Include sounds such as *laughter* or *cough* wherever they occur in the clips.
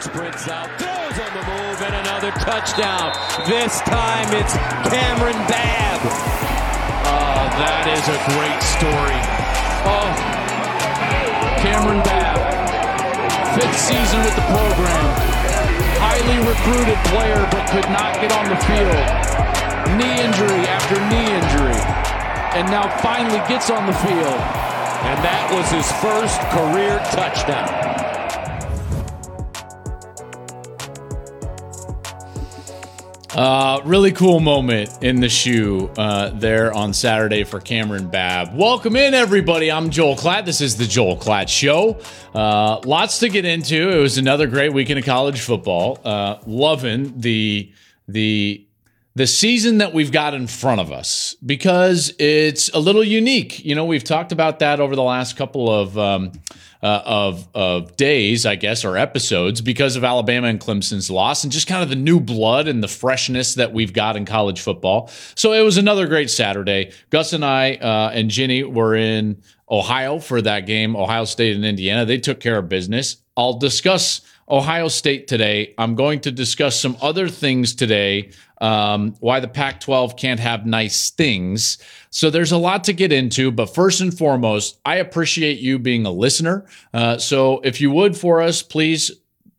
Sprints out, throws on the move, and another touchdown. This time it's Kamryn Babb. Oh, that is a great story. Oh, Kamryn Babb, fifth season with the program. Highly recruited player, but could not get on the field. Knee injury after knee injury. And now finally gets on the field. And that was his first career touchdown. Uh, really cool moment in the shoe uh, there on Saturday for Kamryn Babb. Welcome in, everybody. I'm Joel Klatt. This is the Joel Klatt Show. Uh, lots to get into. It was another great weekend of college football. Uh, loving the the the season that we've got in front of us because it's a little unique. You know, we've talked about that over the last couple of. Um, uh, of of days, I guess, or episodes because of Alabama and Clemson's loss, and just kind of the new blood and the freshness that we've got in college football. So it was another great Saturday. Gus and I uh, and Jenny were in Ohio for that game, Ohio State and Indiana. They took care of business. I'll discuss Ohio State today. I'm going to discuss some other things today. Um, why the Pac 12 can't have nice things. So there's a lot to get into, but first and foremost, I appreciate you being a listener. Uh, so if you would for us, please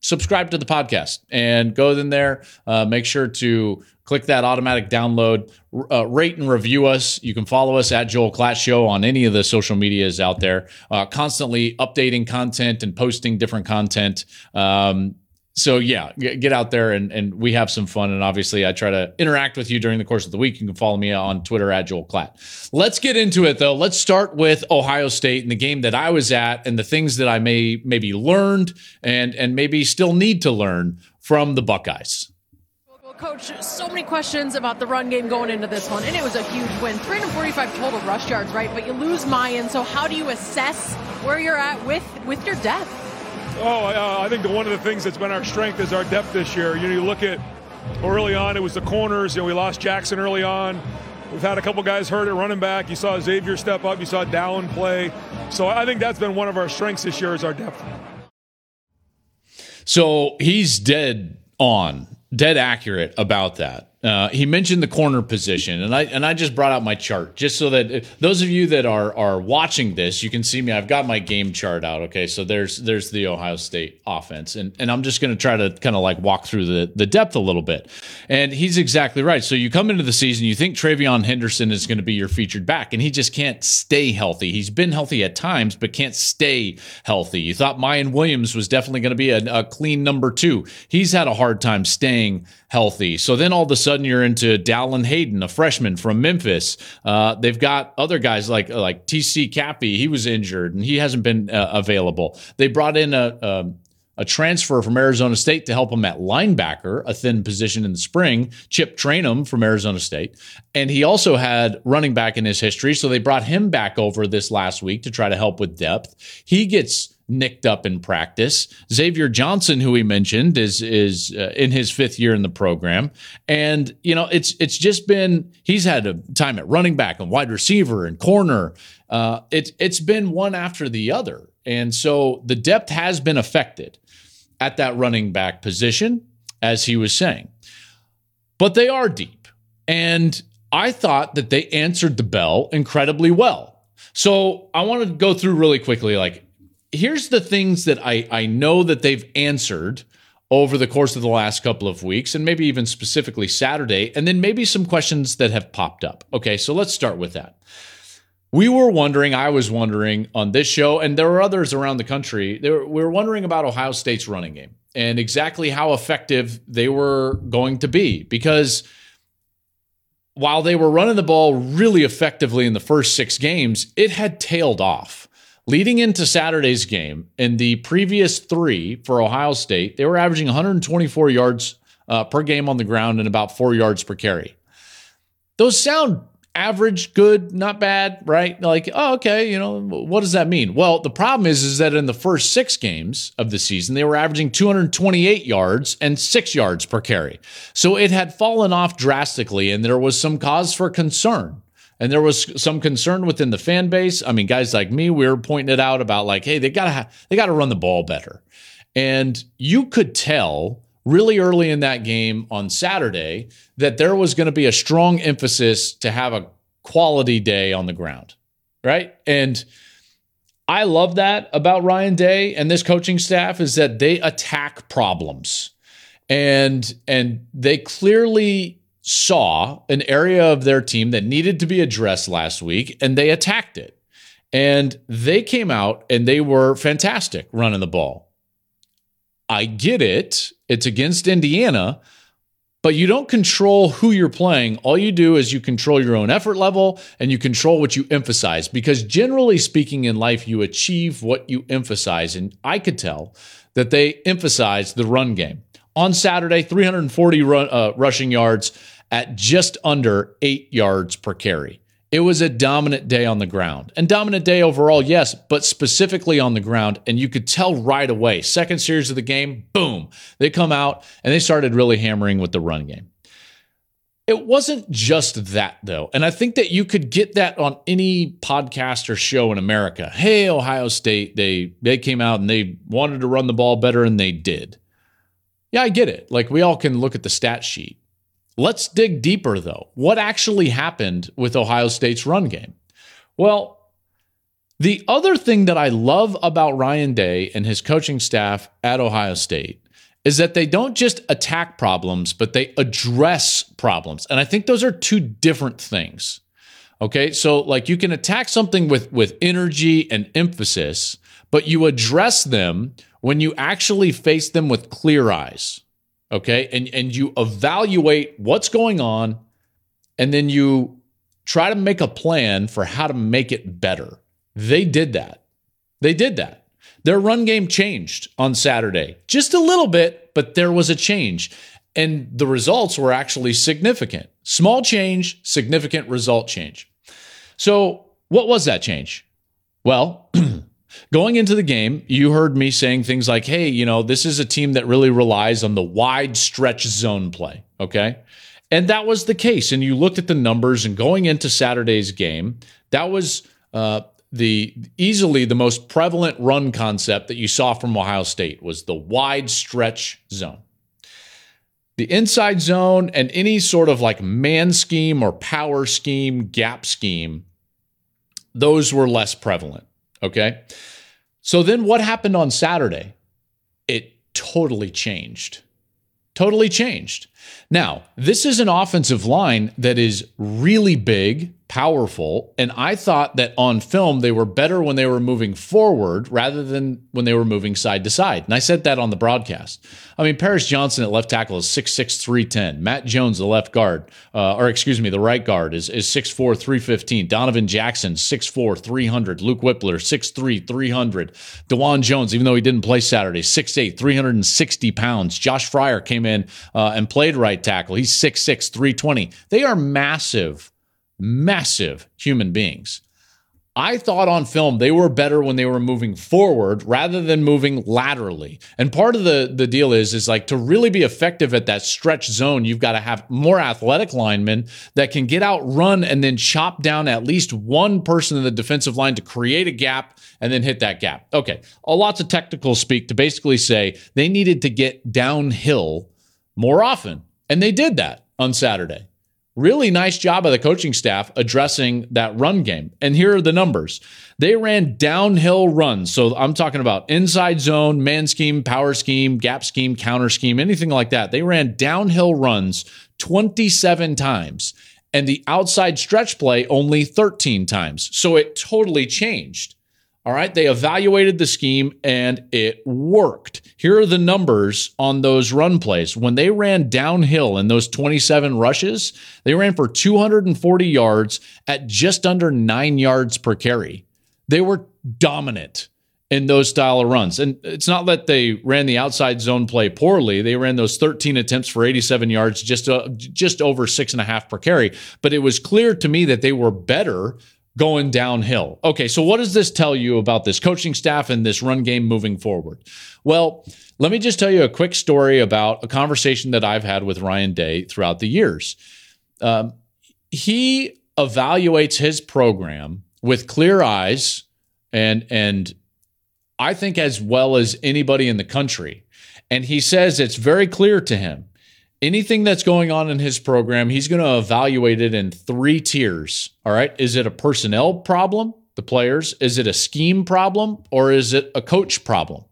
subscribe to the podcast and go in there. Uh, make sure to click that automatic download, uh, rate and review us. You can follow us at Joel Klatt Show on any of the social medias out there. Uh, constantly updating content and posting different content. Um, so yeah, get out there and, and we have some fun. And obviously, I try to interact with you during the course of the week. You can follow me on Twitter at Joel Klatt. Let's get into it though. Let's start with Ohio State and the game that I was at and the things that I may maybe learned and and maybe still need to learn from the Buckeyes. Well, Coach, so many questions about the run game going into this one, and it was a huge win. 345 total rush yards, right? But you lose Miyan, so how do you assess where you're at with with your depth? Oh, uh, I think the, one of the things that's been our strength is our depth this year. You know, you look at early on, it was the corners. You know, we lost Jackson early on. We've had a couple guys hurt at running back. You saw Xavier step up. You saw Dallan play. So I think that's been one of our strengths this year is our depth. So he's dead on, dead accurate about that. Uh, he mentioned the corner position, and I and I just brought out my chart just so that if, those of you that are are watching this, you can see me. I've got my game chart out. Okay, so there's there's the Ohio State offense, and and I'm just going to try to kind of like walk through the the depth a little bit. And he's exactly right. So you come into the season, you think TreVeyon Henderson is going to be your featured back, and he just can't stay healthy. He's been healthy at times, but can't stay healthy. You thought Miyan Williams was definitely going to be a, a clean number two. He's had a hard time staying healthy. So then all of a sudden you're into Dallan Hayden, a freshman from Memphis. Uh, they've got other guys like like TC Caffey. He was injured and he hasn't been uh, available. They brought in a, a a transfer from Arizona State to help him at linebacker, a thin position in the spring, Chip Trayanum from Arizona State. And he also had running back in his history. So they brought him back over this last week to try to help with depth. He gets nicked up in practice. Xavier Johnson, who we mentioned, is is uh, in his fifth year in the program, and you know it's it's just been he's had a time at running back and wide receiver and corner. Uh, it's it's been one after the other, and so the depth has been affected at that running back position, as he was saying, but they are deep, and I thought that they answered the bell incredibly well. So I want to go through really quickly, like here's the things that I, I know that they've answered over the course of the last couple of weeks, and maybe even specifically Saturday, and then maybe some questions that have popped up. Okay, so let's start with that. We were wondering, I was wondering on this show, and there were others around the country, were, we were wondering about Ohio State's running game and exactly how effective they were going to be because while they were running the ball really effectively in the first six games, it had tailed off. Leading into Saturday's game, in the previous three for Ohio State, they were averaging 124 yards uh, per game on the ground and about four yards per carry. Those sound average, good, not bad, right? Like, oh, okay, you know, what does that mean? Well, the problem is, is that in the first six games of the season, they were averaging 228 yards and six yards per carry. So it had fallen off drastically, and there was some cause for concern. And there was some concern within the fan base. I mean, guys like me, we were pointing it out about like, hey, they gotta they gotta run the ball better. And you could tell really early in that game on Saturday that there was going to be a strong emphasis to have a quality day on the ground, right? And I love that about Ryan Day and this coaching staff is that they attack problems. And and they clearly saw an area of their team that needed to be addressed last week and they attacked it. And they came out and they were fantastic running the ball. I get it. It's against Indiana, but you don't control who you're playing. All you do is you control your own effort level and you control what you emphasize because generally speaking in life, you achieve what you emphasize. And I could tell that they emphasized the run game. On Saturday, 340 run, uh, rushing yards at just under eight yards per carry. It was a dominant day on the ground and dominant day overall, yes, but specifically on the ground. And you could tell right away, second series of the game, boom, they come out and they started really hammering with the run game. It wasn't just that though. And I think that you could get that on any podcast or show in America. Hey, Ohio State, they they came out and they wanted to run the ball better and they did. Yeah, I get it. Like we all can look at the stat sheet. Let's dig deeper, though. What actually happened with Ohio State's run game? Well, the other thing that I love about Ryan Day and his coaching staff at Ohio State is that they don't just attack problems, but they address problems. And I think those are two different things. Okay. So like you can attack something with, with energy and emphasis, but you address them when you actually face them with clear eyes okay and and you evaluate what's going on and then you try to make a plan for how to make it better. They did that. They did that. Their run game changed on saturday just a little bit but there was a change. And the results were actually significant. Small change significant result change. So what was that change? Well *clears throat* Going into the game, you heard me saying things like, hey, you know, this is a team that really relies on the wide stretch zone play. Okay. And that was the case. And you looked at the numbers and going into Saturday's game, that was uh, the easily the most prevalent run concept that you saw from Ohio State was the wide stretch zone. The inside zone and any sort of like man scheme or power scheme, gap scheme, those were less prevalent. Okay. So then what happened on Saturday? It totally changed. Totally changed. Now, this is an offensive line that is really big, powerful, and I thought that on film they were better when they were moving forward rather than when they were moving side to side. And I said that on the broadcast. I mean, Paris Johnson at left tackle is 6'6, 310. Matt Jones, the left guard, uh, or excuse me, the right guard is, is 6'4, 315. Donovan Jackson, 6'4, 300. Luke Wypler, 6'3, 300. Dawand Jones, even though he didn't play Saturday, 6'8, 360 pounds. Josh Fryar came in uh, and played right tackle. He's 6'6, 320. They are massive massive human beings. I thought on film they were better when they were moving forward rather than moving laterally. And part of the, the deal is, is like to really be effective at that stretch zone, you've got to have more athletic linemen that can get out, run, and then chop down at least one person in the defensive line to create a gap and then hit that gap. Okay. A lots of technical speak to basically say they needed to get downhill more often. And they did that on Saturday. Really nice job of the coaching staff addressing that run game. And here are the numbers. They ran downhill runs. So I'm talking about inside zone, man scheme, power scheme, gap scheme, counter scheme, anything like that. They ran downhill runs 27 times and the outside stretch play only 13 times. So it totally changed. All right. They evaluated the scheme and it worked. Here are the numbers on those run plays. When they ran downhill in those 27 rushes, they ran for 240 yards at just under nine yards per carry. They were dominant in those style of runs. And it's not that they ran the outside zone play poorly. They ran those 13 attempts for 87 yards, just uh, just over six and a half per carry. But it was clear to me that they were better going downhill. Okay, so what does this tell you about this coaching staff and this run game moving forward? Well, let me just tell you a quick story about a conversation that I've had with Ryan Day throughout the years. Um, he evaluates his program with clear eyes and and I think as well as anybody in the country. And he says it's very clear to him anything that's going on in his program, he's going to evaluate it in three tiers. All right. Is it a personnel problem, the players? Is it a scheme problem or is it a coach problem?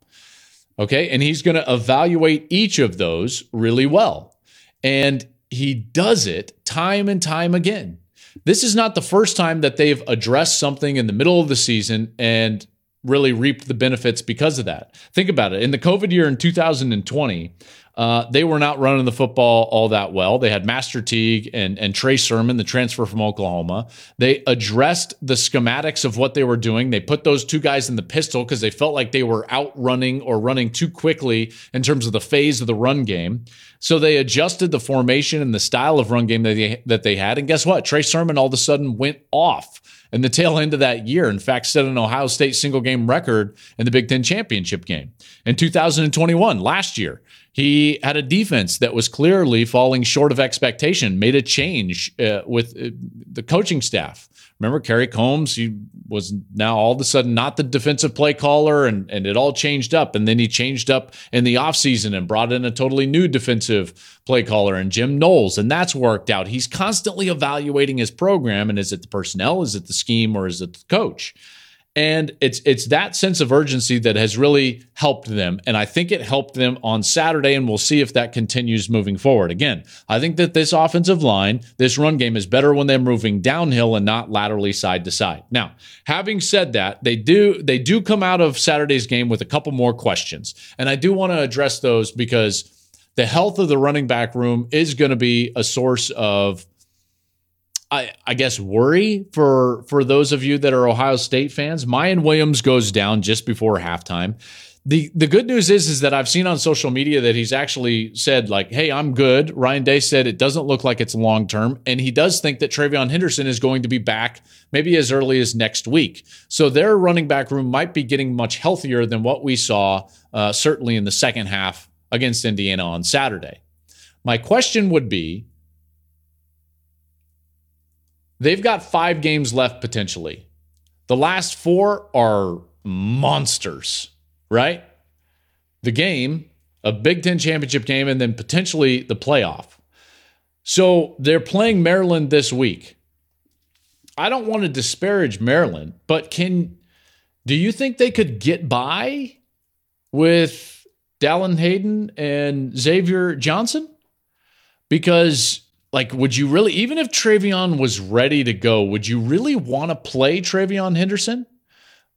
Okay. And he's going to evaluate each of those really well. And he does it time and time again. This is not the first time that they've addressed something in the middle of the season and really reaped the benefits because of that. Think about it. In the COVID year in 2020, uh, they were not running the football all that well. They had Master Teague and, and Trey Sermon, the transfer from Oklahoma. They addressed the schematics of what they were doing. They put those two guys in the pistol because they felt like they were outrunning or running too quickly in terms of the phase of the run game. So they adjusted the formation and the style of run game that they, that they had. And guess what? Trey Sermon all of a sudden went off in the tail end of that year. In fact, set an Ohio State single game record in the Big Ten championship game. In 2021, last year, he had a defense that was clearly falling short of expectation, made a change uh, with uh, the coaching staff. Remember, Kerry Combs, he was now all of a sudden not the defensive play caller, and, and it all changed up. And then he changed up in the offseason and brought in a totally new defensive play caller and Jim Knowles, and that's worked out. He's constantly evaluating his program, and is it the personnel, is it the scheme, or is it the coach? And it's it's that sense of urgency that has really helped them. And I think it helped them on Saturday, and we'll see if that continues moving forward. Again, I think that this offensive line, this run game is better when they're moving downhill and not laterally side to side. Now, having said that, they do they do come out of Saturday's game with a couple more questions. And I do want to address those because the health of the running back room is going to be a source of I, I guess worry for for those of you that are Ohio State fans. Miyan Williams goes down just before halftime. The the good news is is that I've seen on social media that he's actually said like, "Hey, I'm good." Ryan Day said it doesn't look like it's long term, and he does think that TreVeyon Henderson is going to be back maybe as early as next week. So their running back room might be getting much healthier than what we saw uh, certainly in the second half against Indiana on Saturday. My question would be They've got five games left potentially. The last four are monsters, right? The game, a Big Ten championship game, and then potentially the playoff. So they're playing Maryland this week. I don't want to disparage Maryland, but can do you think they could get by with Dallan Hayden and Xavier Johnson? Because like, would you really, even if TreVeyon was ready to go, would you really want to play TreVeyon Henderson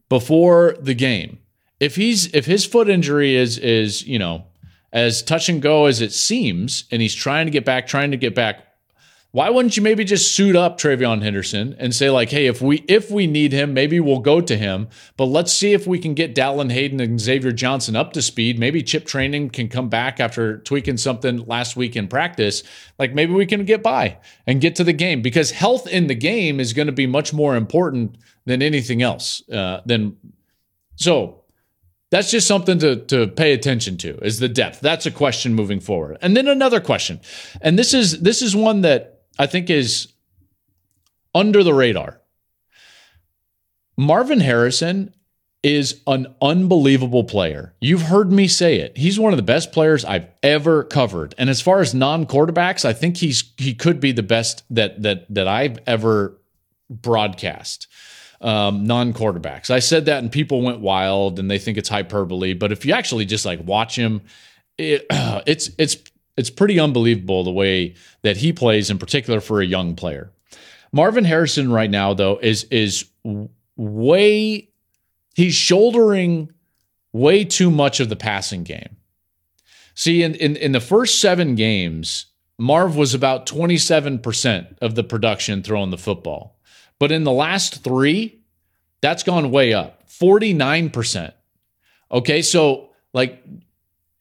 before the game? If he's if his foot injury is is you know as touch and go as it seems, and he's trying to get back, trying to get back, why wouldn't you maybe just suit up TreVeyon Henderson and say like, hey, if we if we need him, maybe we'll go to him. But let's see if we can get Dallan Hayden and Xavier Johnson up to speed. Maybe Chip Trayanum can come back after tweaking something last week in practice. Like maybe we can get by and get to the game because health in the game is going to be much more important than anything else. Uh, than so that's just something to, to pay attention to is the depth that's a question moving forward and then another question and this is this is one that I think is under the radar. Marvin Harrison is an unbelievable player. You've heard me say it. He's one of the best players I've ever covered. And as far as non-quarterbacks, I think he's he could be the best that that that I've ever broadcast. Um, non-quarterbacks. I said that and people went wild and they think it's hyperbole, but if you actually just like watch him, it, *clears throat* it's it's it's pretty unbelievable the way that he plays in particular for a young player. Marvin Harrison right now though is is way he's shouldering way too much of the passing game. See, in, in, in the first seven games, Marv was about 27% of the production throwing the football. But in the last three, that's gone way up 49%. Okay, so like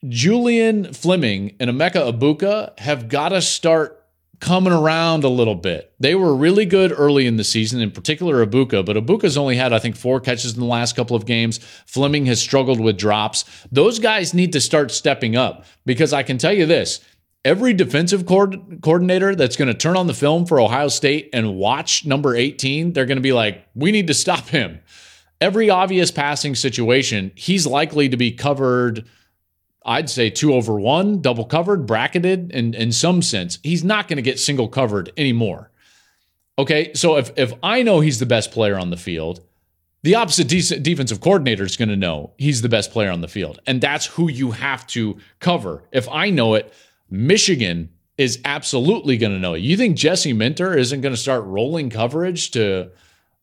Julian Fleming and Emeka Egbuka have got to start coming around a little bit. They were really good early in the season, in particular Egbuka, but Egbuka's only had, I think, four catches in the last couple of games. Fleming has struggled with drops. Those guys need to start stepping up because I can tell you this every defensive coordinator that's going to turn on the film for Ohio State and watch number 18, they're going to be like, we need to stop him. Every obvious passing situation, he's likely to be covered I'd say two over one, double covered, bracketed and in some sense. He's not going to get single covered anymore. Okay, so if, if I know he's the best player on the field, the opposite de- defensive coordinator is going to know he's the best player on the field. And that's who you have to cover. If I know it, Michigan is absolutely going to know it. You think Jesse Minter isn't going to start rolling coverage to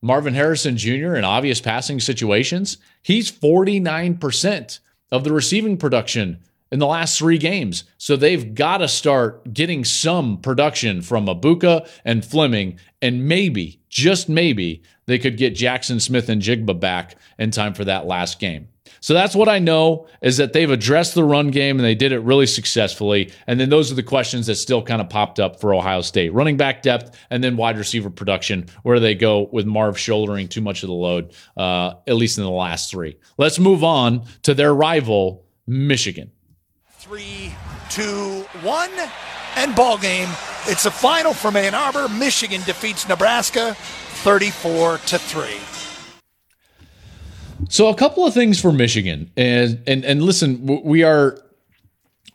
Marvin Harrison Jr. in obvious passing situations? He's 49% of the receiving production in the last three games. So they've got to start getting some production from Egbuka and Fleming, and maybe, just maybe, they could get Jaxon Smith-Njigba back in time for that last game. So that's what I know is that they've addressed the run game and they did it really successfully. And then those are the questions that still kind of popped up for Ohio State running back depth and then wide receiver production. Where they go with Marv shouldering too much of the load, uh, at least in the last three? Let's move on to their rival, Michigan. Three, two, one, and ball game. It's a final from Ann Arbor. Michigan defeats Nebraska 34 to 3. So a couple of things for Michigan, and and and listen, we are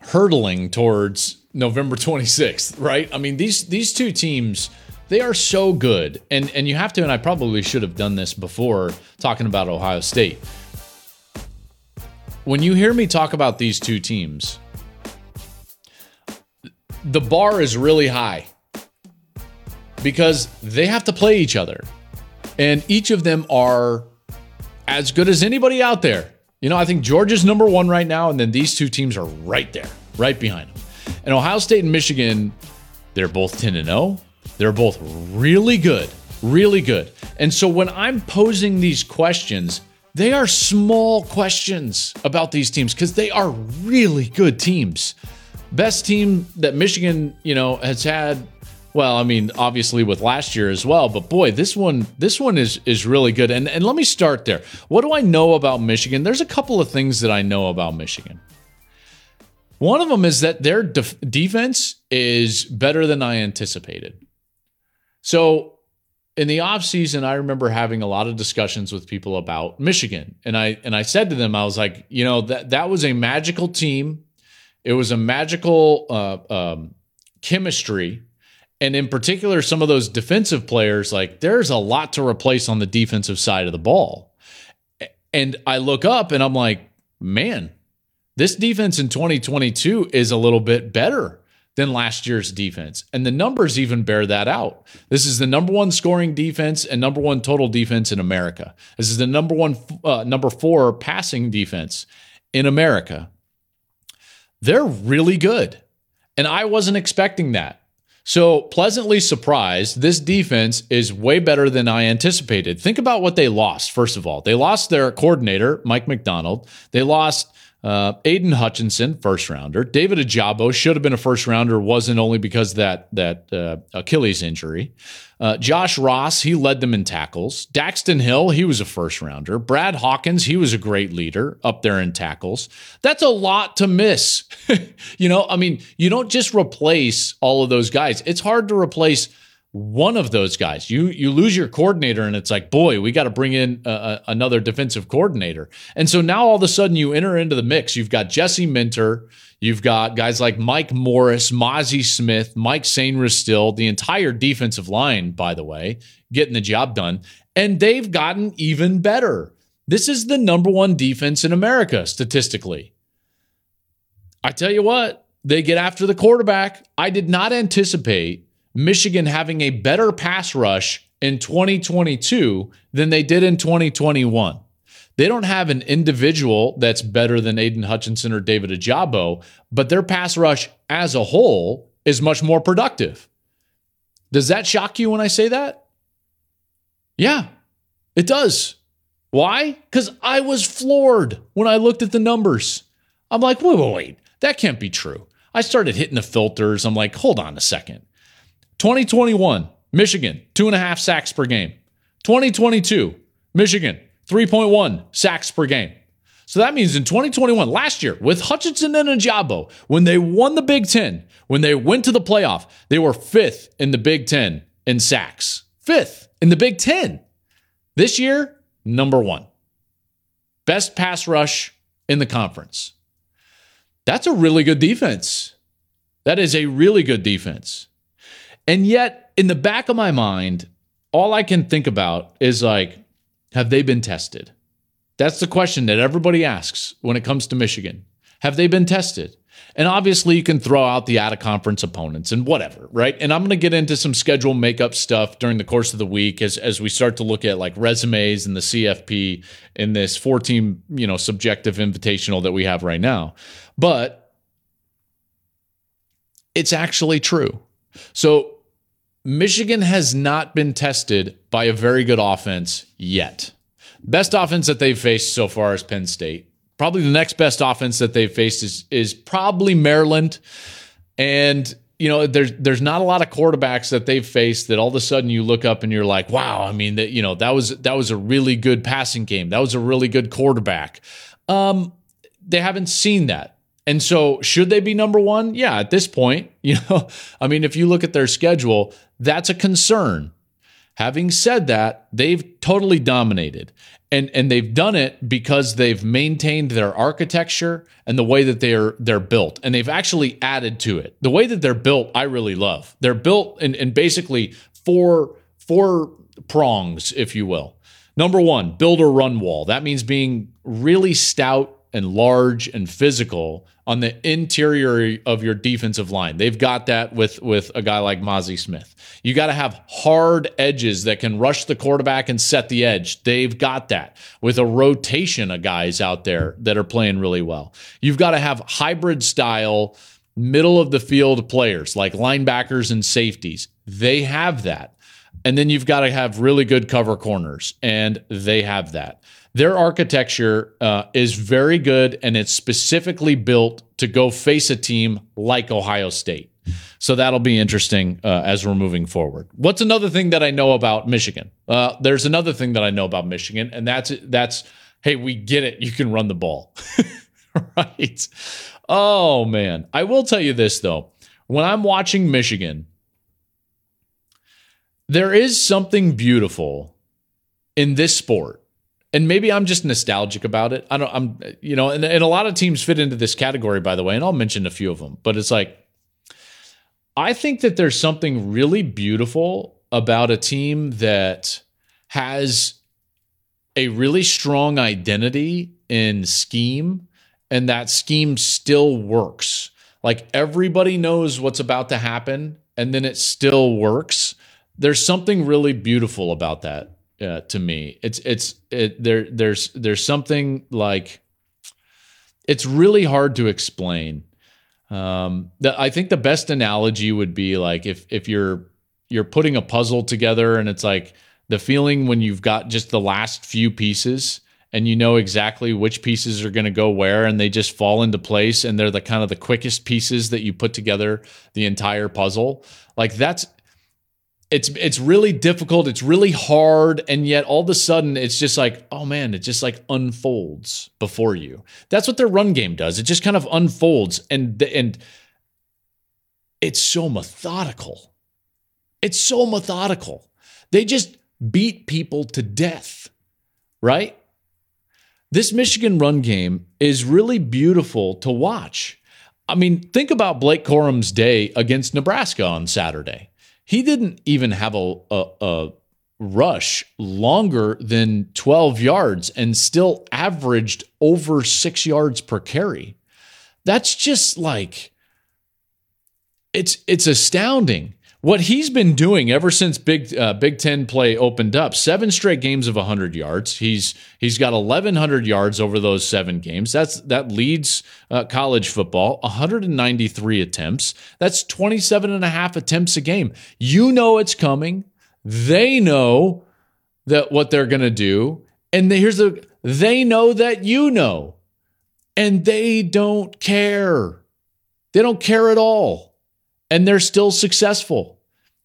hurtling towards November 26th, right? I mean these these two teams they are so good, and and you have to, and I probably should have done this before talking about Ohio State. When you hear me talk about these two teams, the bar is really high because they have to play each other, and each of them are as good as anybody out there. You know, I think Georgia's number one right now, and then these two teams are right there, right behind them. And Ohio State and Michigan, they're both 10 and 0. They're both really good, really good. And so when I'm posing these questions, they are small questions about these teams because they are really good teams. Best team that Michigan, you know, has had well, I mean, obviously with last year as well, but boy, this one this one is is really good. And and let me start there. What do I know about Michigan? There's a couple of things that I know about Michigan. One of them is that their def- defense is better than I anticipated. So, in the offseason, I remember having a lot of discussions with people about Michigan. And I and I said to them, I was like, you know, that that was a magical team. It was a magical uh, um, chemistry and in particular, some of those defensive players, like there's a lot to replace on the defensive side of the ball. And I look up and I'm like, man, this defense in 2022 is a little bit better than last year's defense. And the numbers even bear that out. This is the number one scoring defense and number one total defense in America. This is the number one, uh, number four passing defense in America. They're really good. And I wasn't expecting that. So, pleasantly surprised, this defense is way better than I anticipated. Think about what they lost, first of all. They lost their coordinator, Mike Macdonald. They lost uh, Aidan Hutchinson, first rounder. David Ojabo should have been a first rounder, wasn't only because that that uh, Achilles injury. Uh, Josh Ross, he led them in tackles. Daxton Hill, he was a first rounder. Brad Hawkins, he was a great leader up there in tackles. That's a lot to miss. *laughs* you know, I mean, you don't just replace all of those guys. It's hard to replace one of those guys. You you lose your coordinator, and it's like, boy, we got to bring in a, a, another defensive coordinator. And so now all of a sudden you enter into the mix. You've got Jesse Minter, you've got guys like Mike Morris, Mazi Smith, Mike Sainristil, the entire defensive line, by the way, getting the job done, and they've gotten even better. This is the number one defense in America statistically. I tell you what, they get after the quarterback. I did not anticipate Michigan having a better pass rush in 2022 than they did in 2021. They don't have an individual that's better than Aidan Hutchinson or David Ojabo, but their pass rush as a whole is much more productive. Does that shock you when I say that? Yeah, it does. Why? Because I was floored when I looked at the numbers. I'm like, wait, wait, wait, that can't be true. I started hitting the filters. I'm like, hold on a second. 2021, Michigan, two and a half sacks per game. 2022, Michigan, 3.1 sacks per game. So that means in 2021, last year, with Hutchinson and Ojabo, when they won the Big Ten, when they went to the playoff, they were fifth in the Big Ten in sacks. Fifth in the Big Ten. This year, number one. Best pass rush in the conference. That's a really good defense. That is a really good defense. And yet, in the back of my mind, all I can think about is like, have they been tested? That's the question that everybody asks when it comes to Michigan. Have they been tested? And obviously, you can throw out the out of conference opponents and whatever, right? And I'm going to get into some schedule makeup stuff during the course of the week as, as we start to look at like resumes and the CFP in this 14, you know, subjective invitational that we have right now. But it's actually true. So Michigan has not been tested by a very good offense yet. Best offense that they've faced so far is Penn State. Probably the next best offense that they've faced is is probably Maryland. And you know, there's there's not a lot of quarterbacks that they've faced that all of a sudden you look up and you're like, wow, I mean that you know, that was that was a really good passing game. That was a really good quarterback. Um, they haven't seen that. And so, should they be number one? Yeah, at this point, *laughs* you know, I mean, if you look at their schedule, that's a concern. Having said that, they've totally dominated. And, and they've done it because they've maintained their architecture and the way that they're they're built. And they've actually added to it. The way that they're built, I really love. They're built in, in basically four four prongs, if you will. Number one, build a run wall. That means being really stout and large and physical on the interior of your defensive line. They've got that with with a guy like Mazi Smith. You got to have hard edges that can rush the quarterback and set the edge. They've got that with a rotation of guys out there that are playing really well. You've got to have hybrid style middle of the field players like linebackers and safeties. They have that. And then you've got to have really good cover corners and they have that. Their architecture uh, is very good and it's specifically built to go face a team like Ohio State. So that'll be interesting uh, as we're moving forward. What's another thing that I know about Michigan? Uh, there's another thing that I know about Michigan, and that's that's hey, we get it. You can run the ball, *laughs* right? Oh man, I will tell you this though. When I'm watching Michigan, there is something beautiful in this sport and maybe I'm just nostalgic about it. I don't, I'm, you know, and, and a lot of teams fit into this category, by the way, and I'll mention a few of them, but it's like, I think that there's something really beautiful about a team that has a really strong identity in scheme and that scheme still works. Like everybody knows what's about to happen and then it still works. There's something really beautiful about that uh, to me. It's it's it, there there's there's something like it's really hard to explain. Um, the, I think the best analogy would be like if if you're you're putting a puzzle together and it's like the feeling when you've got just the last few pieces and you know exactly which pieces are going to go where and they just fall into place and they're the kind of the quickest pieces that you put together the entire puzzle like that's it's it's really difficult it's really hard and yet all of a sudden it's just like oh man it just like unfolds before you that's what their run game does it just kind of unfolds and and it's so methodical It's so methodical. They just beat people to death, right? This Michigan run game is really beautiful to watch. I mean, think about Blake Corum's day against Nebraska on Saturday. He didn't even have a, a, a rush longer than 12 yards and still averaged over six yards per carry. That's just like it's it's astounding what he's been doing ever since Big uh, Big Ten play opened up. Seven straight games of 100 yards. He's he's got 1,100 yards over those seven games. That's that leads uh, college football. 193 attempts. That's 27 and a half attempts a game. You know it's coming. They know that what they're going to do, and here's the they know that you know, and they don't care. They don't care at all, and they're still successful.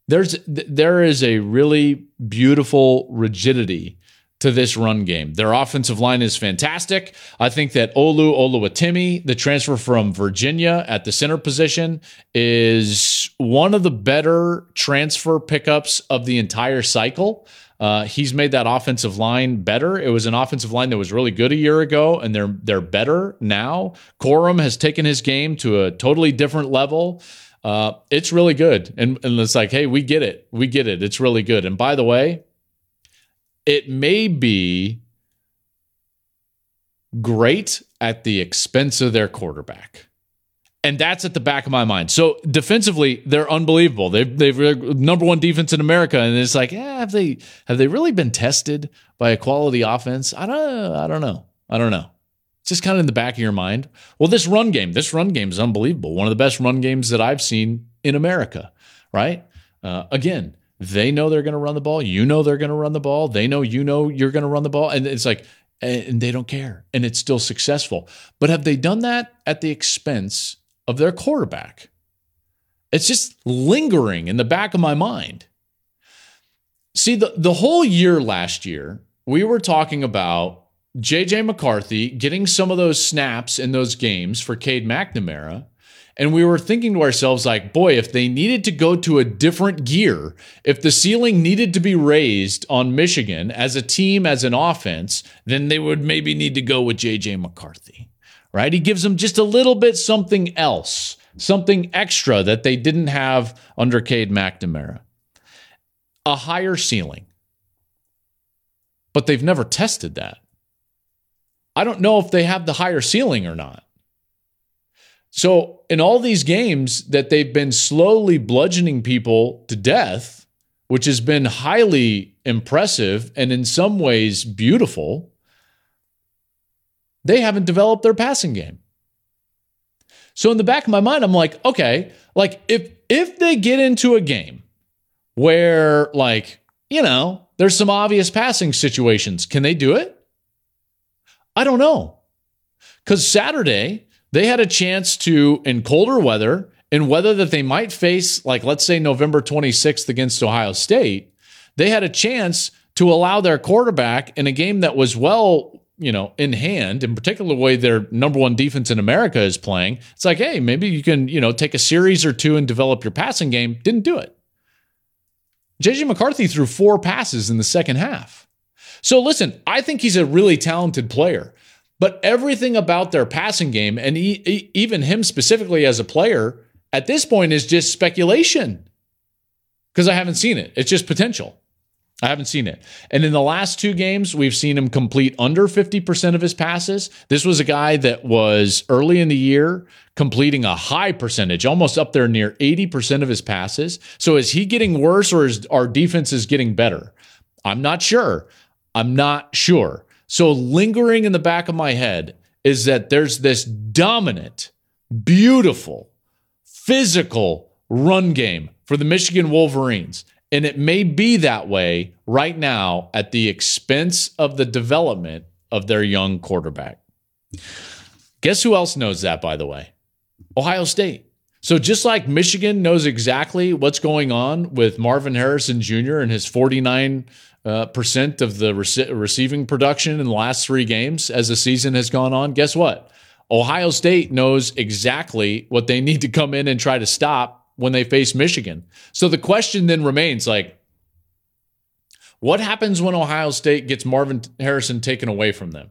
There's there is a really beautiful rigidity to this run game. Their offensive line is fantastic. I think that Olu Oluwatimi, the transfer from Virginia at the center position, is one of the better transfer pickups of the entire cycle. Uh, he's made that offensive line better. It was an offensive line that was really good a year ago, and they're they're better now. Corum has taken his game to a totally different level. Uh, it's really good, and, and it's like, hey, we get it, we get it. It's really good. And by the way, it may be great at the expense of their quarterback. And that's at the back of my mind. So defensively, they're unbelievable. They've they've number one defense in America, and it's like, yeah, have they have they really been tested by a quality offense? I don't I don't know. I don't know. Just kind of in the back of your mind. Well, this run game, this run game is unbelievable. One of the best run games that I've seen in America. Right? Uh, again, they know they're going to run the ball. You know they're going to run the ball. They know you know you're going to run the ball. And it's like, and they don't care. And it's still successful. But have they done that at the expense of their quarterback? It's just lingering in the back of my mind. See, the, the whole year last year, we were talking about JJ McCarthy getting some of those snaps in those games for Cade McNamara and we were thinking to ourselves, like, boy, if they needed to go to a different gear, if the ceiling needed to be raised on Michigan as a team, as an offense, then they would maybe need to go with JJ McCarthy, right? He gives them just a little bit something else, something extra that they didn't have under Cade McNamara, a higher ceiling. But they've never tested that. I don't know if they have the higher ceiling or not. So, in all these games that they've been slowly bludgeoning people to death, which has been highly impressive and in some ways beautiful, they haven't developed their passing game. So in the back of my mind I'm like, okay, like if if they get into a game where like, you know, there's some obvious passing situations, can they do it? I don't know. Cuz Saturday they had a chance to, in colder weather, in weather that they might face, like let's say November 26th against Ohio State, they had a chance to allow their quarterback in a game that was well, you know, in hand, in particular the way their number one defense in America is playing. It's like, hey, maybe you can, you know, take a series or two and develop your passing game. Didn't do it. JJ McCarthy threw four passes in the second half. So listen, I think he's a really talented player. But everything about their passing game, and he, even him specifically as a player, at this point is just speculation because I haven't seen it. It's just potential. I haven't seen it. And in the last two games, we've seen him complete under 50% of his passes. This was a guy that was early in the year completing a high percentage, almost up there near 80% of his passes. So is he getting worse or is our defense is getting better? I'm not sure. I'm not sure. So, lingering in the back of my head is that there's this dominant, beautiful, physical run game for the Michigan Wolverines. And it may be that way right now at the expense of the development of their young quarterback. Guess who else knows that, by the way? Ohio State. So, just like Michigan knows exactly what's going on with Marvin Harrison Jr. and his 49 uh, percent of the rec- receiving production in the last three games as the season has gone on. Guess what? Ohio State knows exactly what they need to come in and try to stop when they face Michigan. So the question then remains like, what happens when Ohio State gets Marvin Harrison taken away from them?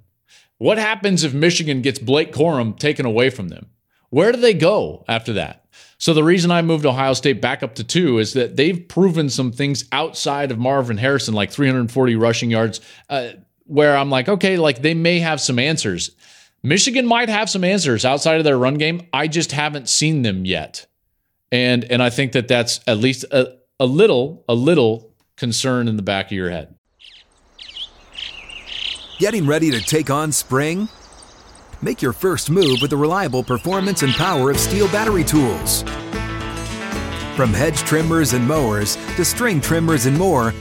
What happens if Michigan gets Blake Corum taken away from them? Where do they go after that? So the reason I moved Ohio State back up to two is that they've proven some things outside of Marvin Harrison, like 340 rushing yards, uh, where I'm like, okay, like they may have some answers. Michigan might have some answers outside of their run game. I just haven't seen them yet, and and I think that that's at least a, a little a little concern in the back of your head. Getting ready to take on spring? Make your first move with the reliable performance and power of STIHL battery tools. From hedge trimmers and mowers to string trimmers and more,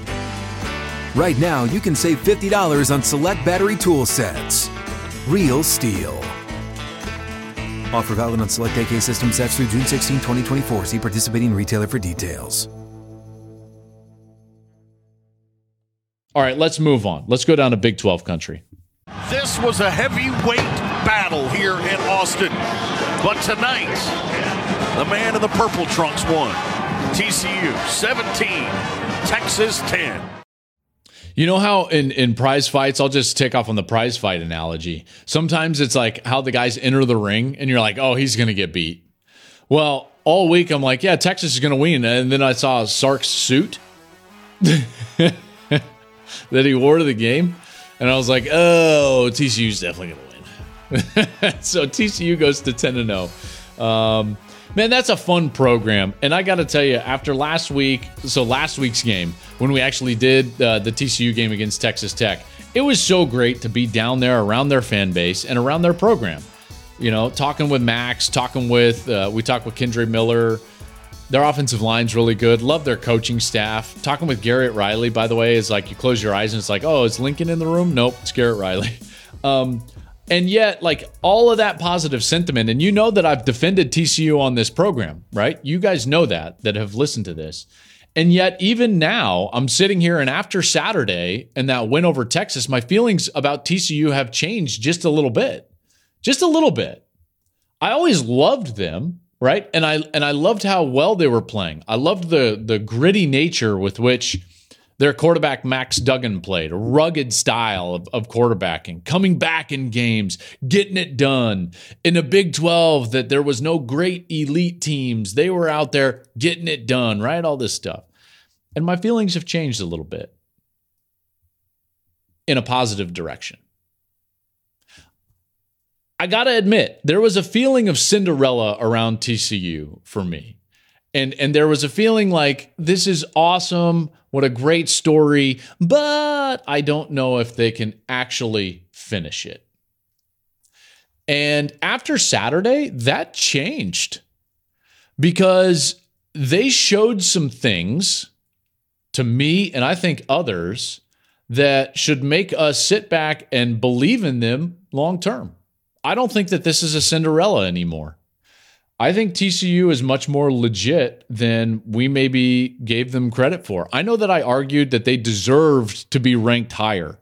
right now you can save $50 on select battery tool sets. Real STIHL. Offer valid on select AK system sets through June 16, 2024. See participating retailer for details. All right, let's move on. Let's go down to Big 12 country. This was a heavyweight battle here in Austin. But tonight, the man in the purple trunks won. TCU 17, Texas 10. You know how in, in prize fights, I'll just take off on the prize fight analogy. Sometimes it's like how the guys enter the ring and you're like, oh, he's going to get beat. Well, all week I'm like, yeah, Texas is going to win. And then I saw Sark's suit *laughs* that he wore to the game. And I was like, oh, TCU's definitely going to win. *laughs* so TCU goes to 10 and 0. Um, man, that's a fun program. And I got to tell you, after last week, so last week's game, when we actually did uh, the TCU game against Texas Tech, it was so great to be down there around their fan base and around their program. You know, talking with Max, talking with, uh, we talked with Kendre Miller. Their offensive line's really good. Love their coaching staff. Talking with Garrett Riley, by the way, is like you close your eyes and it's like, oh, is Lincoln in the room? Nope, it's Garrett Riley. *laughs* Um, and yet, like all of that positive sentiment, and you know that I've defended TCU on this program, right? You guys know that, that have listened to this. And yet, even now, I'm sitting here, and after Saturday and that win over Texas, my feelings about TCU have changed just a little bit. Just a little bit. I always loved them, right? And I and I loved how well they were playing. I loved the the gritty nature with which their quarterback, Max Duggan, played a rugged style of, of quarterbacking, coming back in games, getting it done. In a Big 12, that there was no great elite teams. They were out there getting it done, right? All this stuff. And my feelings have changed a little bit in a positive direction. I got to admit, there was a feeling of Cinderella around TCU for me. And, and there was a feeling like this is awesome what a great story, but I don't know if they can actually finish it. And after Saturday, that changed because they showed some things to me and I think others that should make us sit back and believe in them long term. I don't think that this is a Cinderella anymore. I think TCU is much more legit than we maybe gave them credit for. I know that I argued that they deserved to be ranked higher,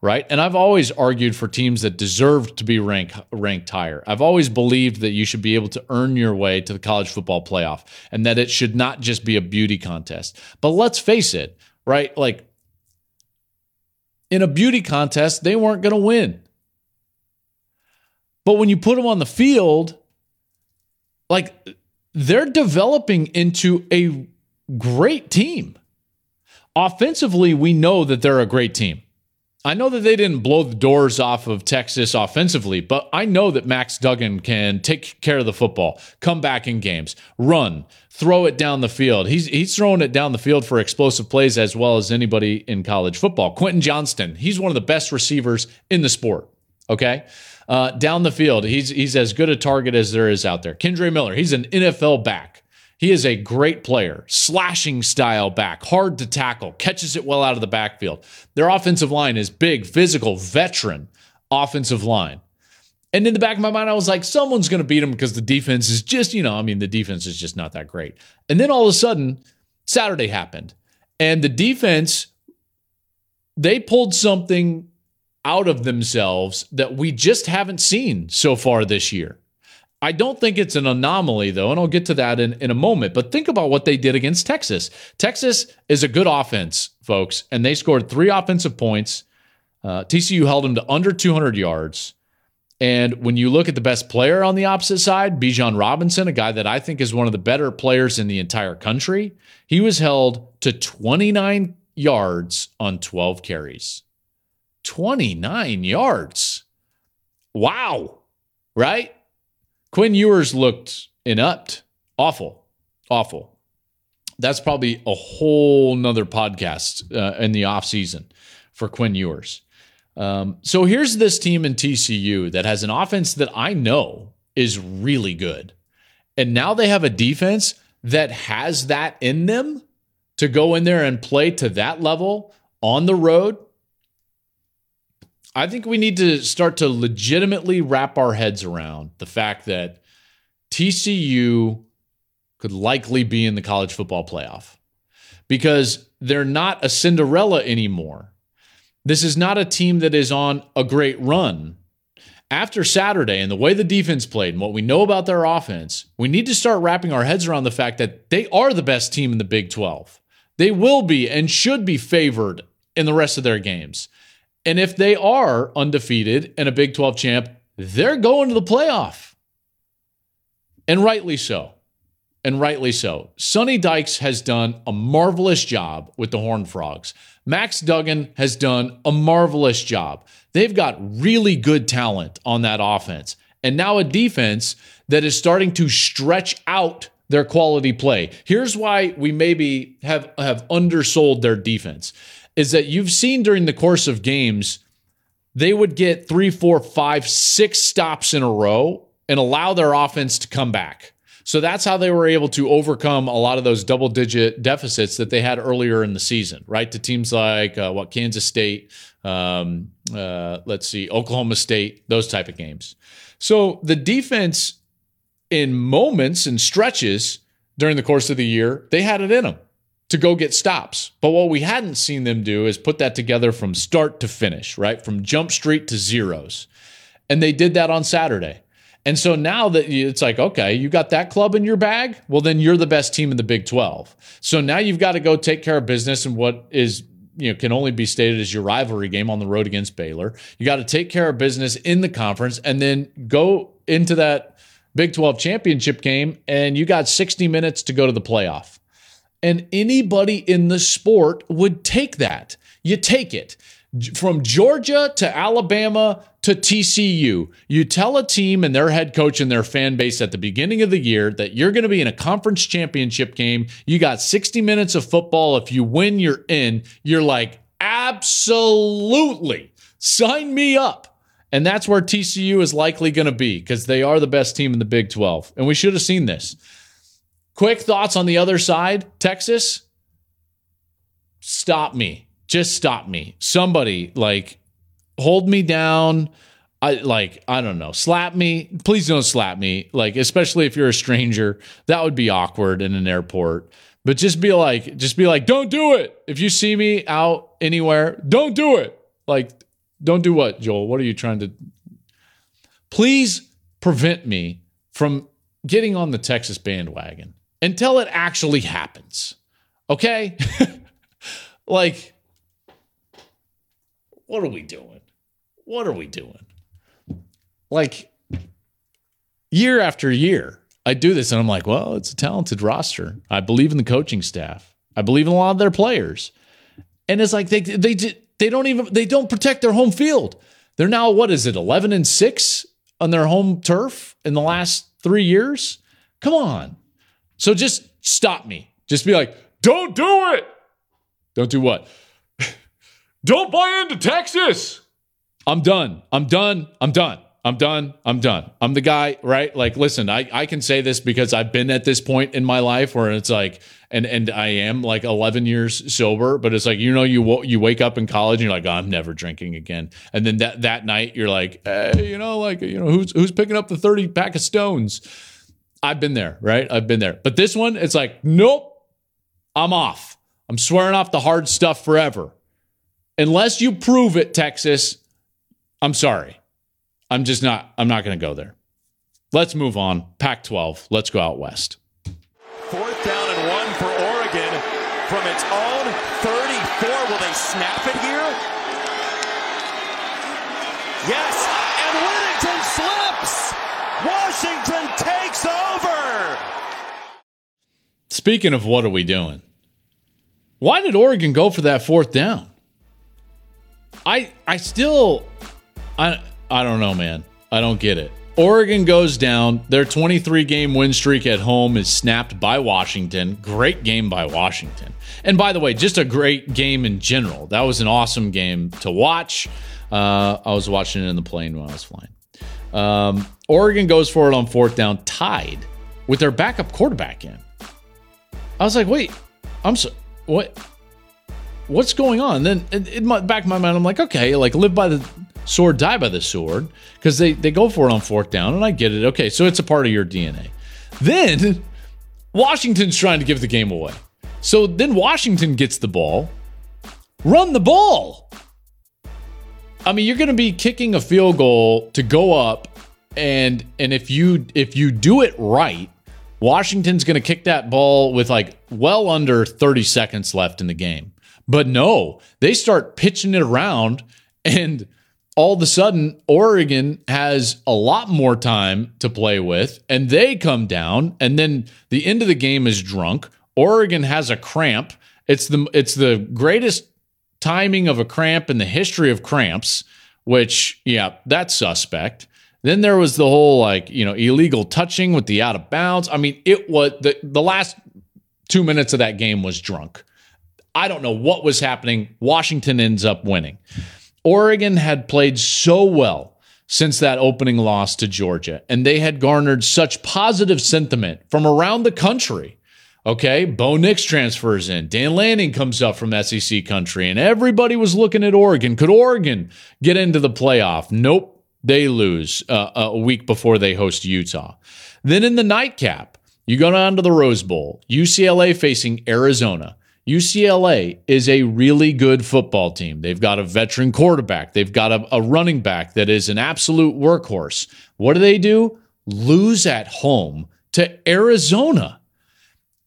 right? And I've always argued for teams that deserved to be ranked ranked higher. I've always believed that you should be able to earn your way to the college football playoff and that it should not just be a beauty contest. But let's face it, right? Like in a beauty contest, they weren't going to win. But when you put them on the field, like they're developing into a great team. Offensively, we know that they're a great team. I know that they didn't blow the doors off of Texas offensively, but I know that Max Duggan can take care of the football, come back in games, run, throw it down the field. He's he's throwing it down the field for explosive plays as well as anybody in college football. Quentin Johnston, he's one of the best receivers in the sport. Okay. Uh, down the field, he's he's as good a target as there is out there. Kendre Miller, he's an NFL back. He is a great player, slashing style back, hard to tackle, catches it well out of the backfield. Their offensive line is big, physical, veteran offensive line. And in the back of my mind, I was like, someone's going to beat them because the defense is just, you know, I mean, the defense is just not that great. And then all of a sudden, Saturday happened. And the defense, they pulled something out of themselves that we just haven't seen so far this year. I don't think it's an anomaly, though, and I'll get to that in, in a moment. But think about what they did against Texas. Texas is a good offense, folks, and they scored three offensive points. Uh, TCU held them to under 200 yards. And when you look at the best player on the opposite side, Bijan Robinson, a guy that I think is one of the better players in the entire country, he was held to 29 yards on 12 carries. 29 yards. Wow. Right? Quinn Ewers looked inept. Awful. Awful. That's probably a whole nother podcast uh, in the offseason for Quinn Ewers. Um, so here's this team in TCU that has an offense that I know is really good. And now they have a defense that has that in them to go in there and play to that level on the road. I think we need to start to legitimately wrap our heads around the fact that TCU could likely be in the college football playoff because they're not a Cinderella anymore. This is not a team that is on a great run. After Saturday and the way the defense played and what we know about their offense, we need to start wrapping our heads around the fact that they are the best team in the Big 12. They will be and should be favored in the rest of their games. And if they are undefeated and a Big 12 champ, they're going to the playoff. And rightly so. And rightly so. Sonny Dykes has done a marvelous job with the Horned Frogs. Max Duggan has done a marvelous job. They've got really good talent on that offense. And now a defense that is starting to stretch out their quality play. Here's why we maybe have, have undersold their defense is that you've seen during the course of games, they would get three, four, five, six stops in a row and allow their offense to come back. So that's how they were able to overcome a lot of those double digit deficits that they had earlier in the season, right? To teams like uh, what Kansas State, um, uh, let's see, Oklahoma State, those type of games. So the defense in moments and stretches during the course of the year, they had it in them to go get stops. But what we hadn't seen them do is put that together from start to finish, right? From jump street to zeros. And they did that on Saturday. And so now that it's like, okay, you got that club in your bag, well, then you're the best team in the Big 12. So now you've got to go take care of business in what is, you know, can only be stated as your rivalry game on the road against Baylor. You got to take care of business in the conference and then go into that Big 12 championship game, and you got 60 minutes to go to the playoff. And anybody in the sport would take that. You take it from Georgia to Alabama to TCU. You tell a team and their head coach and their fan base at the beginning of the year that you're going to be in a conference championship game. You got 60 minutes of football. If you win, you're in. You're like, absolutely sign me up. And that's where TCU is likely going to be because they are the best team in the Big 12. And we should have seen this. Quick thoughts on the other side Texas, stop me just stop me. Somebody like hold me down. I like I don't know, slap me. Please don't slap me. Like especially if you're a stranger, that would be awkward in an airport. But just be like just be like don't do it. If you see me out anywhere, don't do it. Like don't do what, Joel? What are you trying to Please prevent me from getting on the Texas bandwagon until it actually happens. Okay? *laughs* like what are we doing? What are we doing? Like year after year, I do this and I'm like, well, it's a talented roster. I believe in the coaching staff. I believe in a lot of their players. And it's like they they they don't even they don't protect their home field. They're now what is it? 11 and 6 on their home turf in the last 3 years? Come on. So just stop me. Just be like, "Don't do it." Don't do what? *laughs* Don't buy into Texas. I'm done. I'm done. I'm done. I'm done. I'm done. I'm the guy, right? Like, listen, I, I can say this because I've been at this point in my life where it's like, and and I am like 11 years sober, but it's like you know you you wake up in college and you're like, oh, I'm never drinking again, and then that that night you're like, hey, you know, like you know who's who's picking up the 30 pack of stones? I've been there, right? I've been there, but this one, it's like, nope, I'm off. I'm swearing off the hard stuff forever unless you prove it, Texas, I'm sorry. I'm just not, I'm not going to go there. Let's move on. Pac 12. Let's go out west. Fourth down and one for Oregon from its own 34. Will they snap it here? Yes, and Whittington slips. Washington takes over. Speaking of what are we doing? Why did Oregon go for that fourth down? I I still I I don't know, man. I don't get it. Oregon goes down. Their 23 game win streak at home is snapped by Washington. Great game by Washington. And by the way, just a great game in general. That was an awesome game to watch. Uh, I was watching it in the plane when I was flying. Um, Oregon goes for it on fourth down, tied with their backup quarterback in. I was like, wait, I'm so what? What's going on? Then in my back of my mind, I'm like, okay, like live by the sword, die by the sword, because they, they go for it on fourth down, and I get it. Okay, so it's a part of your DNA. Then *laughs* Washington's trying to give the game away. So then Washington gets the ball. Run the ball. I mean, you're going to be kicking a field goal to go up and and if you if you do it right, Washington's going to kick that ball with like well under 30 seconds left in the game. But no, they start pitching it around and all of a sudden Oregon has a lot more time to play with and they come down and then the end of the game is drunk. Oregon has a cramp. It's the it's the greatest timing of a cramp in the history of cramps, which yeah, that's suspect. Then there was the whole like, you know, illegal touching with the out of bounds. I mean, it was the the last 2 minutes of that game was drunk. I don't know what was happening. Washington ends up winning. Oregon had played so well since that opening loss to Georgia, and they had garnered such positive sentiment from around the country. Okay, Bo Nix transfers in. Dan Lanning comes up from SEC country, and everybody was looking at Oregon. Could Oregon get into the playoff? Nope, they lose uh, a week before they host Utah. Then in the nightcap, you go down to the Rose Bowl, UCLA facing Arizona. UCLA is a really good football team. They've got a veteran quarterback, they've got a, a, running back that is an absolute workhorse. What do they do? Lose at home to Arizona.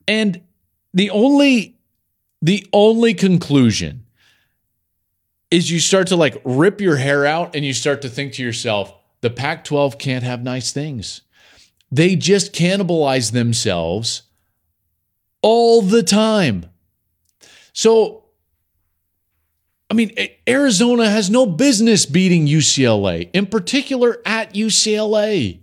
And the only the only conclusion is you start to like rip your hair out and you start to think to yourself, the Pac 12 can't have nice things. They just cannibalize themselves all the time. So, I mean, Arizona has no business beating UCLA, in particular at UCLA.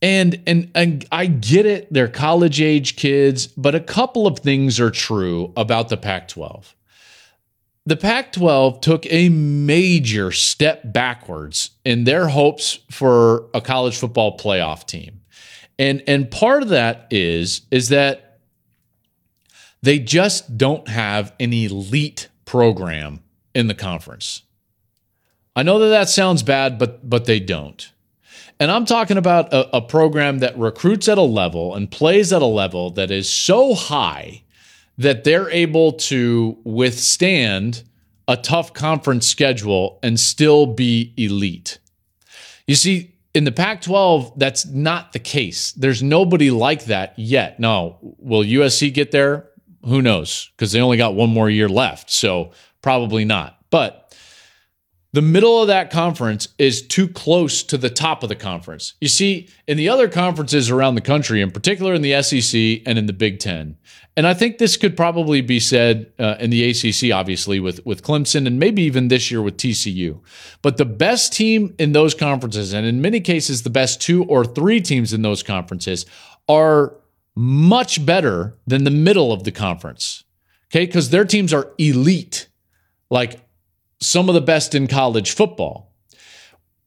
And, and and I get it, they're college age kids, but a couple of things are true about the Pac 12. The Pac 12 took a major step backwards in their hopes for a college football playoff team. And, and part of that is, is that they just don't have an elite program in the conference. I know that that sounds bad, but but they don't. And I'm talking about a, a, program that recruits at a level and plays at a level that is so high that they're able to withstand a tough conference schedule and still be elite. You see, in the Pac 12, that's not the case. There's nobody like that yet. No, will USC get there? Who knows? Because they only got one more year left. So probably not. But the middle of that conference is too close to the top of the conference. You see, in the other conferences around the country, in particular in the SEC and in the Big Ten, and I think this could probably be said uh, in the ACC, obviously, with, with Clemson and maybe even this year with TCU. But the best team in those conferences, and in many cases, the best two or three teams in those conferences, are much better than the middle of the conference. Okay, because their teams are elite, like some of the best in college football.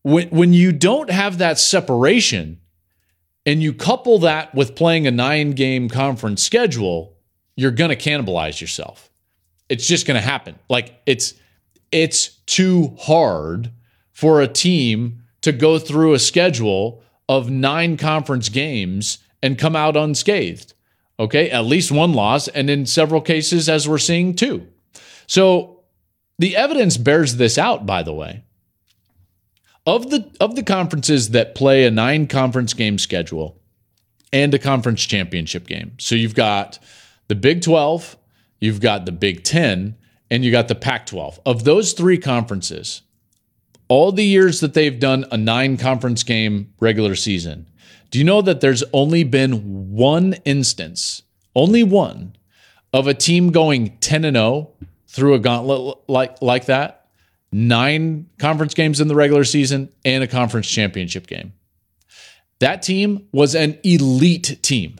When, when you don't have that separation and you couple that with playing a nine game conference schedule, you're going to cannibalize yourself. It's just going to happen. Like it's it's too hard for a team to go through a schedule of nine conference games and come out unscathed. Okay, at least one loss, and in several cases, as we're seeing, two. So the evidence bears this out, by the way. of the of the conferences that play a nine conference game schedule and a conference championship game. So you've got the Big 12, you've got the Big 10, and you got the Pac 12. Of those three conferences, all the years that they've done a nine conference game regular season, do you know that there's only been one instance, only one, of a team going 10 and 0 through a gauntlet like, like that? Nine conference games in the regular season and a conference championship game. That team was an elite team.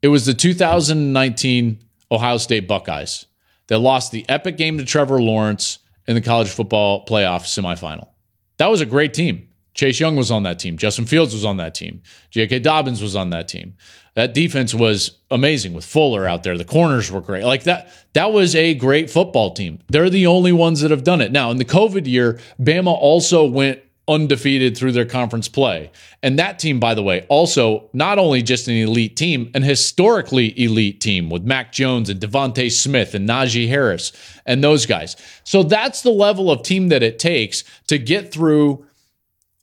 It was the 2019 Ohio State Buckeyes that lost the epic game to Trevor Lawrence in the college football playoff semifinal. That was a great team. Chase Young was on that team. Justin Fields was on that team. J.K. Dobbins was on that team. That defense was amazing with Fuller out there. The corners were great. Like that, that was a great football team. They're the only ones that have done it. Now, in the COVID year, Bama also went undefeated through their conference play. And that team, by the way, also not only just an elite team, an historically elite team with Mac Jones and DeVonta Smith and Najee Harris and those guys. So that's the level of team that it takes to get through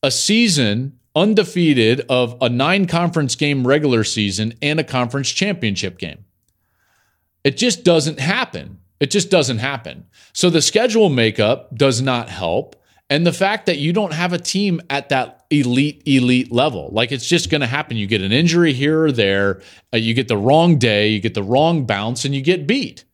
a season undefeated of a nine conference game regular season and a conference championship game. It just doesn't happen. It just doesn't happen. So the schedule makeup does not help. And the fact that you don't have a team at that elite, elite level, like it's just going to happen. You get an injury here or there, uh, you get the wrong day, you get the wrong bounce, and you get beat.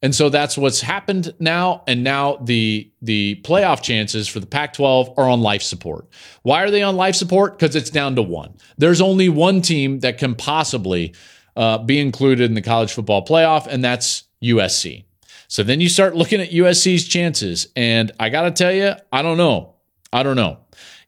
And so that's what's happened now. And now the the playoff chances for the Pac-12 are on life support. Why are they on life support? Because it's down to one. There's only one team that can possibly uh, be included in the college football playoff, and that's USC. So then you start looking at USC's chances, and I got to tell you, I don't know. I don't know.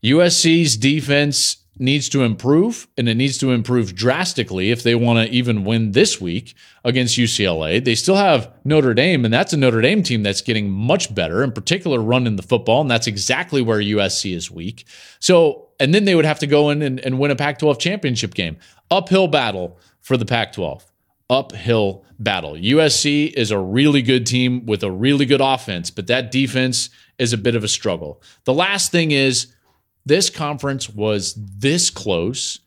USC's defense needs to improve, and it needs to improve drastically if they want to even win this week against UCLA. They still have Notre Dame, and that's a Notre Dame team that's getting much better, in particular, running the football, and that's exactly where USC is weak. So, and then they would have to go in and, and win a Pac 12 championship game. Uphill battle for the Pac 12 uphill battle. USC is a really good team with a really good offense, but that defense is a bit of a struggle. The last thing is this conference was this close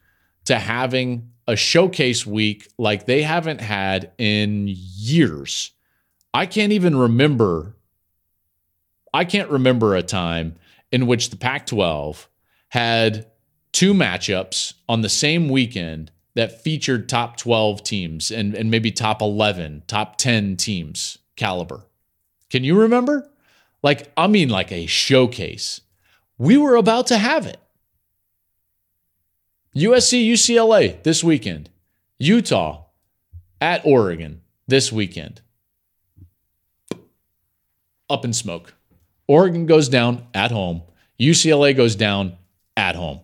to having a showcase week like they haven't had in years. I can't even remember I can't remember a time in which the Pac 12 had two matchups on the same weekend that featured top 12 teams and, and maybe top 11, top 10 teams caliber. Can you remember? Like, I mean, like a showcase. We were about to have it. USC, UCLA this weekend. Utah at Oregon this weekend. Up in smoke. Oregon goes down at home. UCLA goes down at home.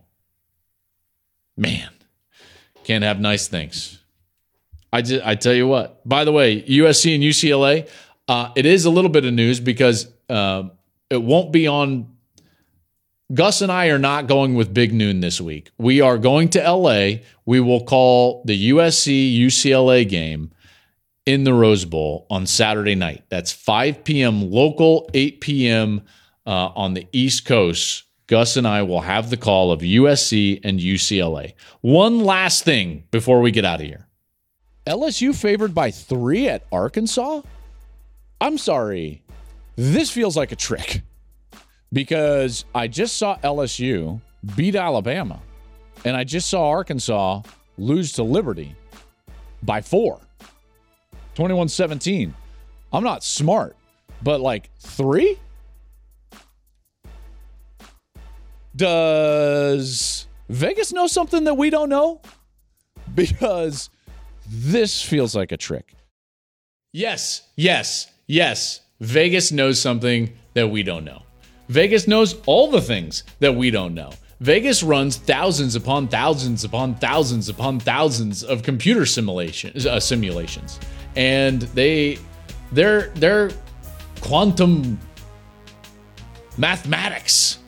Man, can't have nice things. I just, I tell you what. By the way, USC and UCLA, uh, it is a little bit of news because uh, it won't be on. Gus and I are not going with Big Noon this week. We are going to LA. We will call the USC UCLA game in the Rose Bowl on Saturday night. That's 5 p.m. local, 8 p.m. Uh, on the East Coast Gus and I will have the call of USC and UCLA. One last thing before we get out of here LSU favored by three at Arkansas? I'm sorry. This feels like a trick because I just saw LSU beat Alabama and I just saw Arkansas lose to Liberty by four 21 17. I'm not smart, but like three? Does Vegas know something that we don't know? Because this feels like a trick. Yes, yes, yes. Vegas knows something that we don't know. Vegas knows all the things that we don't know. Vegas runs thousands upon thousands upon thousands upon thousands of computer simulations, uh, simulations, and they, they're they're quantum mathematics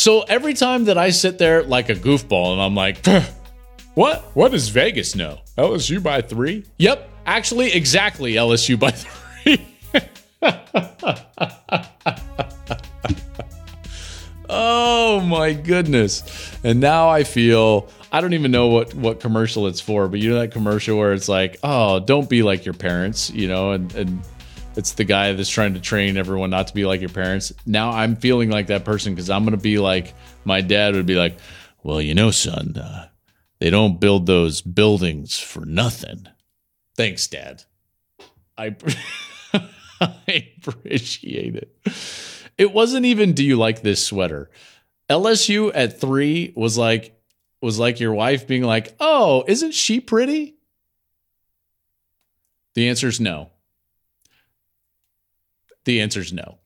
so every time that I sit there like a goofball and I'm like, what? What does Vegas know? LSU by three? Yep, actually, exactly LSU by *laughs* three. Oh my goodness. And now I feel I don't even know what what commercial it's for, but you know that commercial where it's like, "Oh, don't be like your parents," you know, and and it's the guy that's trying to train everyone not to be like your parents. Now I'm feeling like that person because I'm going to be like my dad would be like, "Well, you know, son, uh, they don't build those buildings for nothing." Thanks, Dad. I *laughs* *laughs* *laughs* I appreciate it. It wasn't even do you like this sweater? LSU at 3 was like was like your wife being like, "Oh, isn't she pretty?" The answer is no. The answer is no.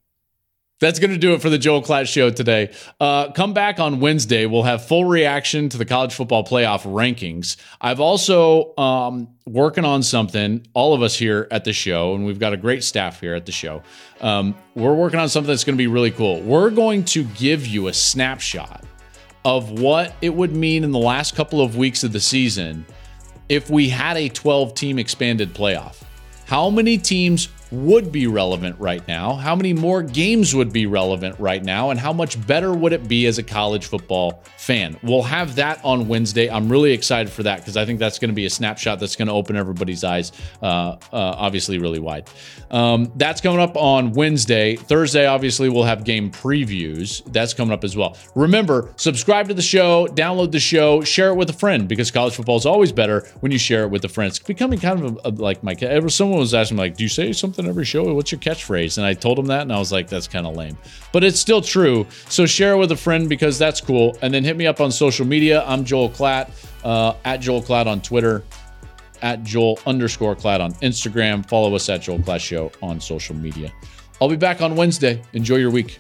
That's going to do it for the Joel Klatt Show today. Uh, come back on Wednesday. We'll have full reaction to the college football playoff rankings. I've also um, working on something. All of us here at the show, and we've got a great staff here at the show. Um, we're working on something that's going to be really cool. We're going to give you a snapshot of what it would mean in the last couple of weeks of the season if we had a 12 team expanded playoff. How many teams would be relevant right now? How many more games would be relevant right now? And how much better would it be as a college football fan? We'll have that on Wednesday. I'm really excited for that because I think that's going to be a snapshot that's going to open everybody's eyes, uh, uh, obviously, really wide. Um, that's coming up on Wednesday. Thursday, obviously, we'll have game previews. That's coming up as well. Remember, subscribe to the show, download the show, share it with a friend because college football is always better when you share it with a friend. It's becoming kind of a, a, like my. Someone was asking me, like, do you say something every show? What's your catchphrase? And I told him that, and I was like, that's kind of lame. But it's still true. So share it with a friend because that's cool. And then hit me up on social media. I'm Joel Klatt, uh, at Joel Klatt on Twitter, at Joel underscore Klatt on Instagram. Follow us at Joel Klatt Show on social media. I'll be back on Wednesday. Enjoy your week.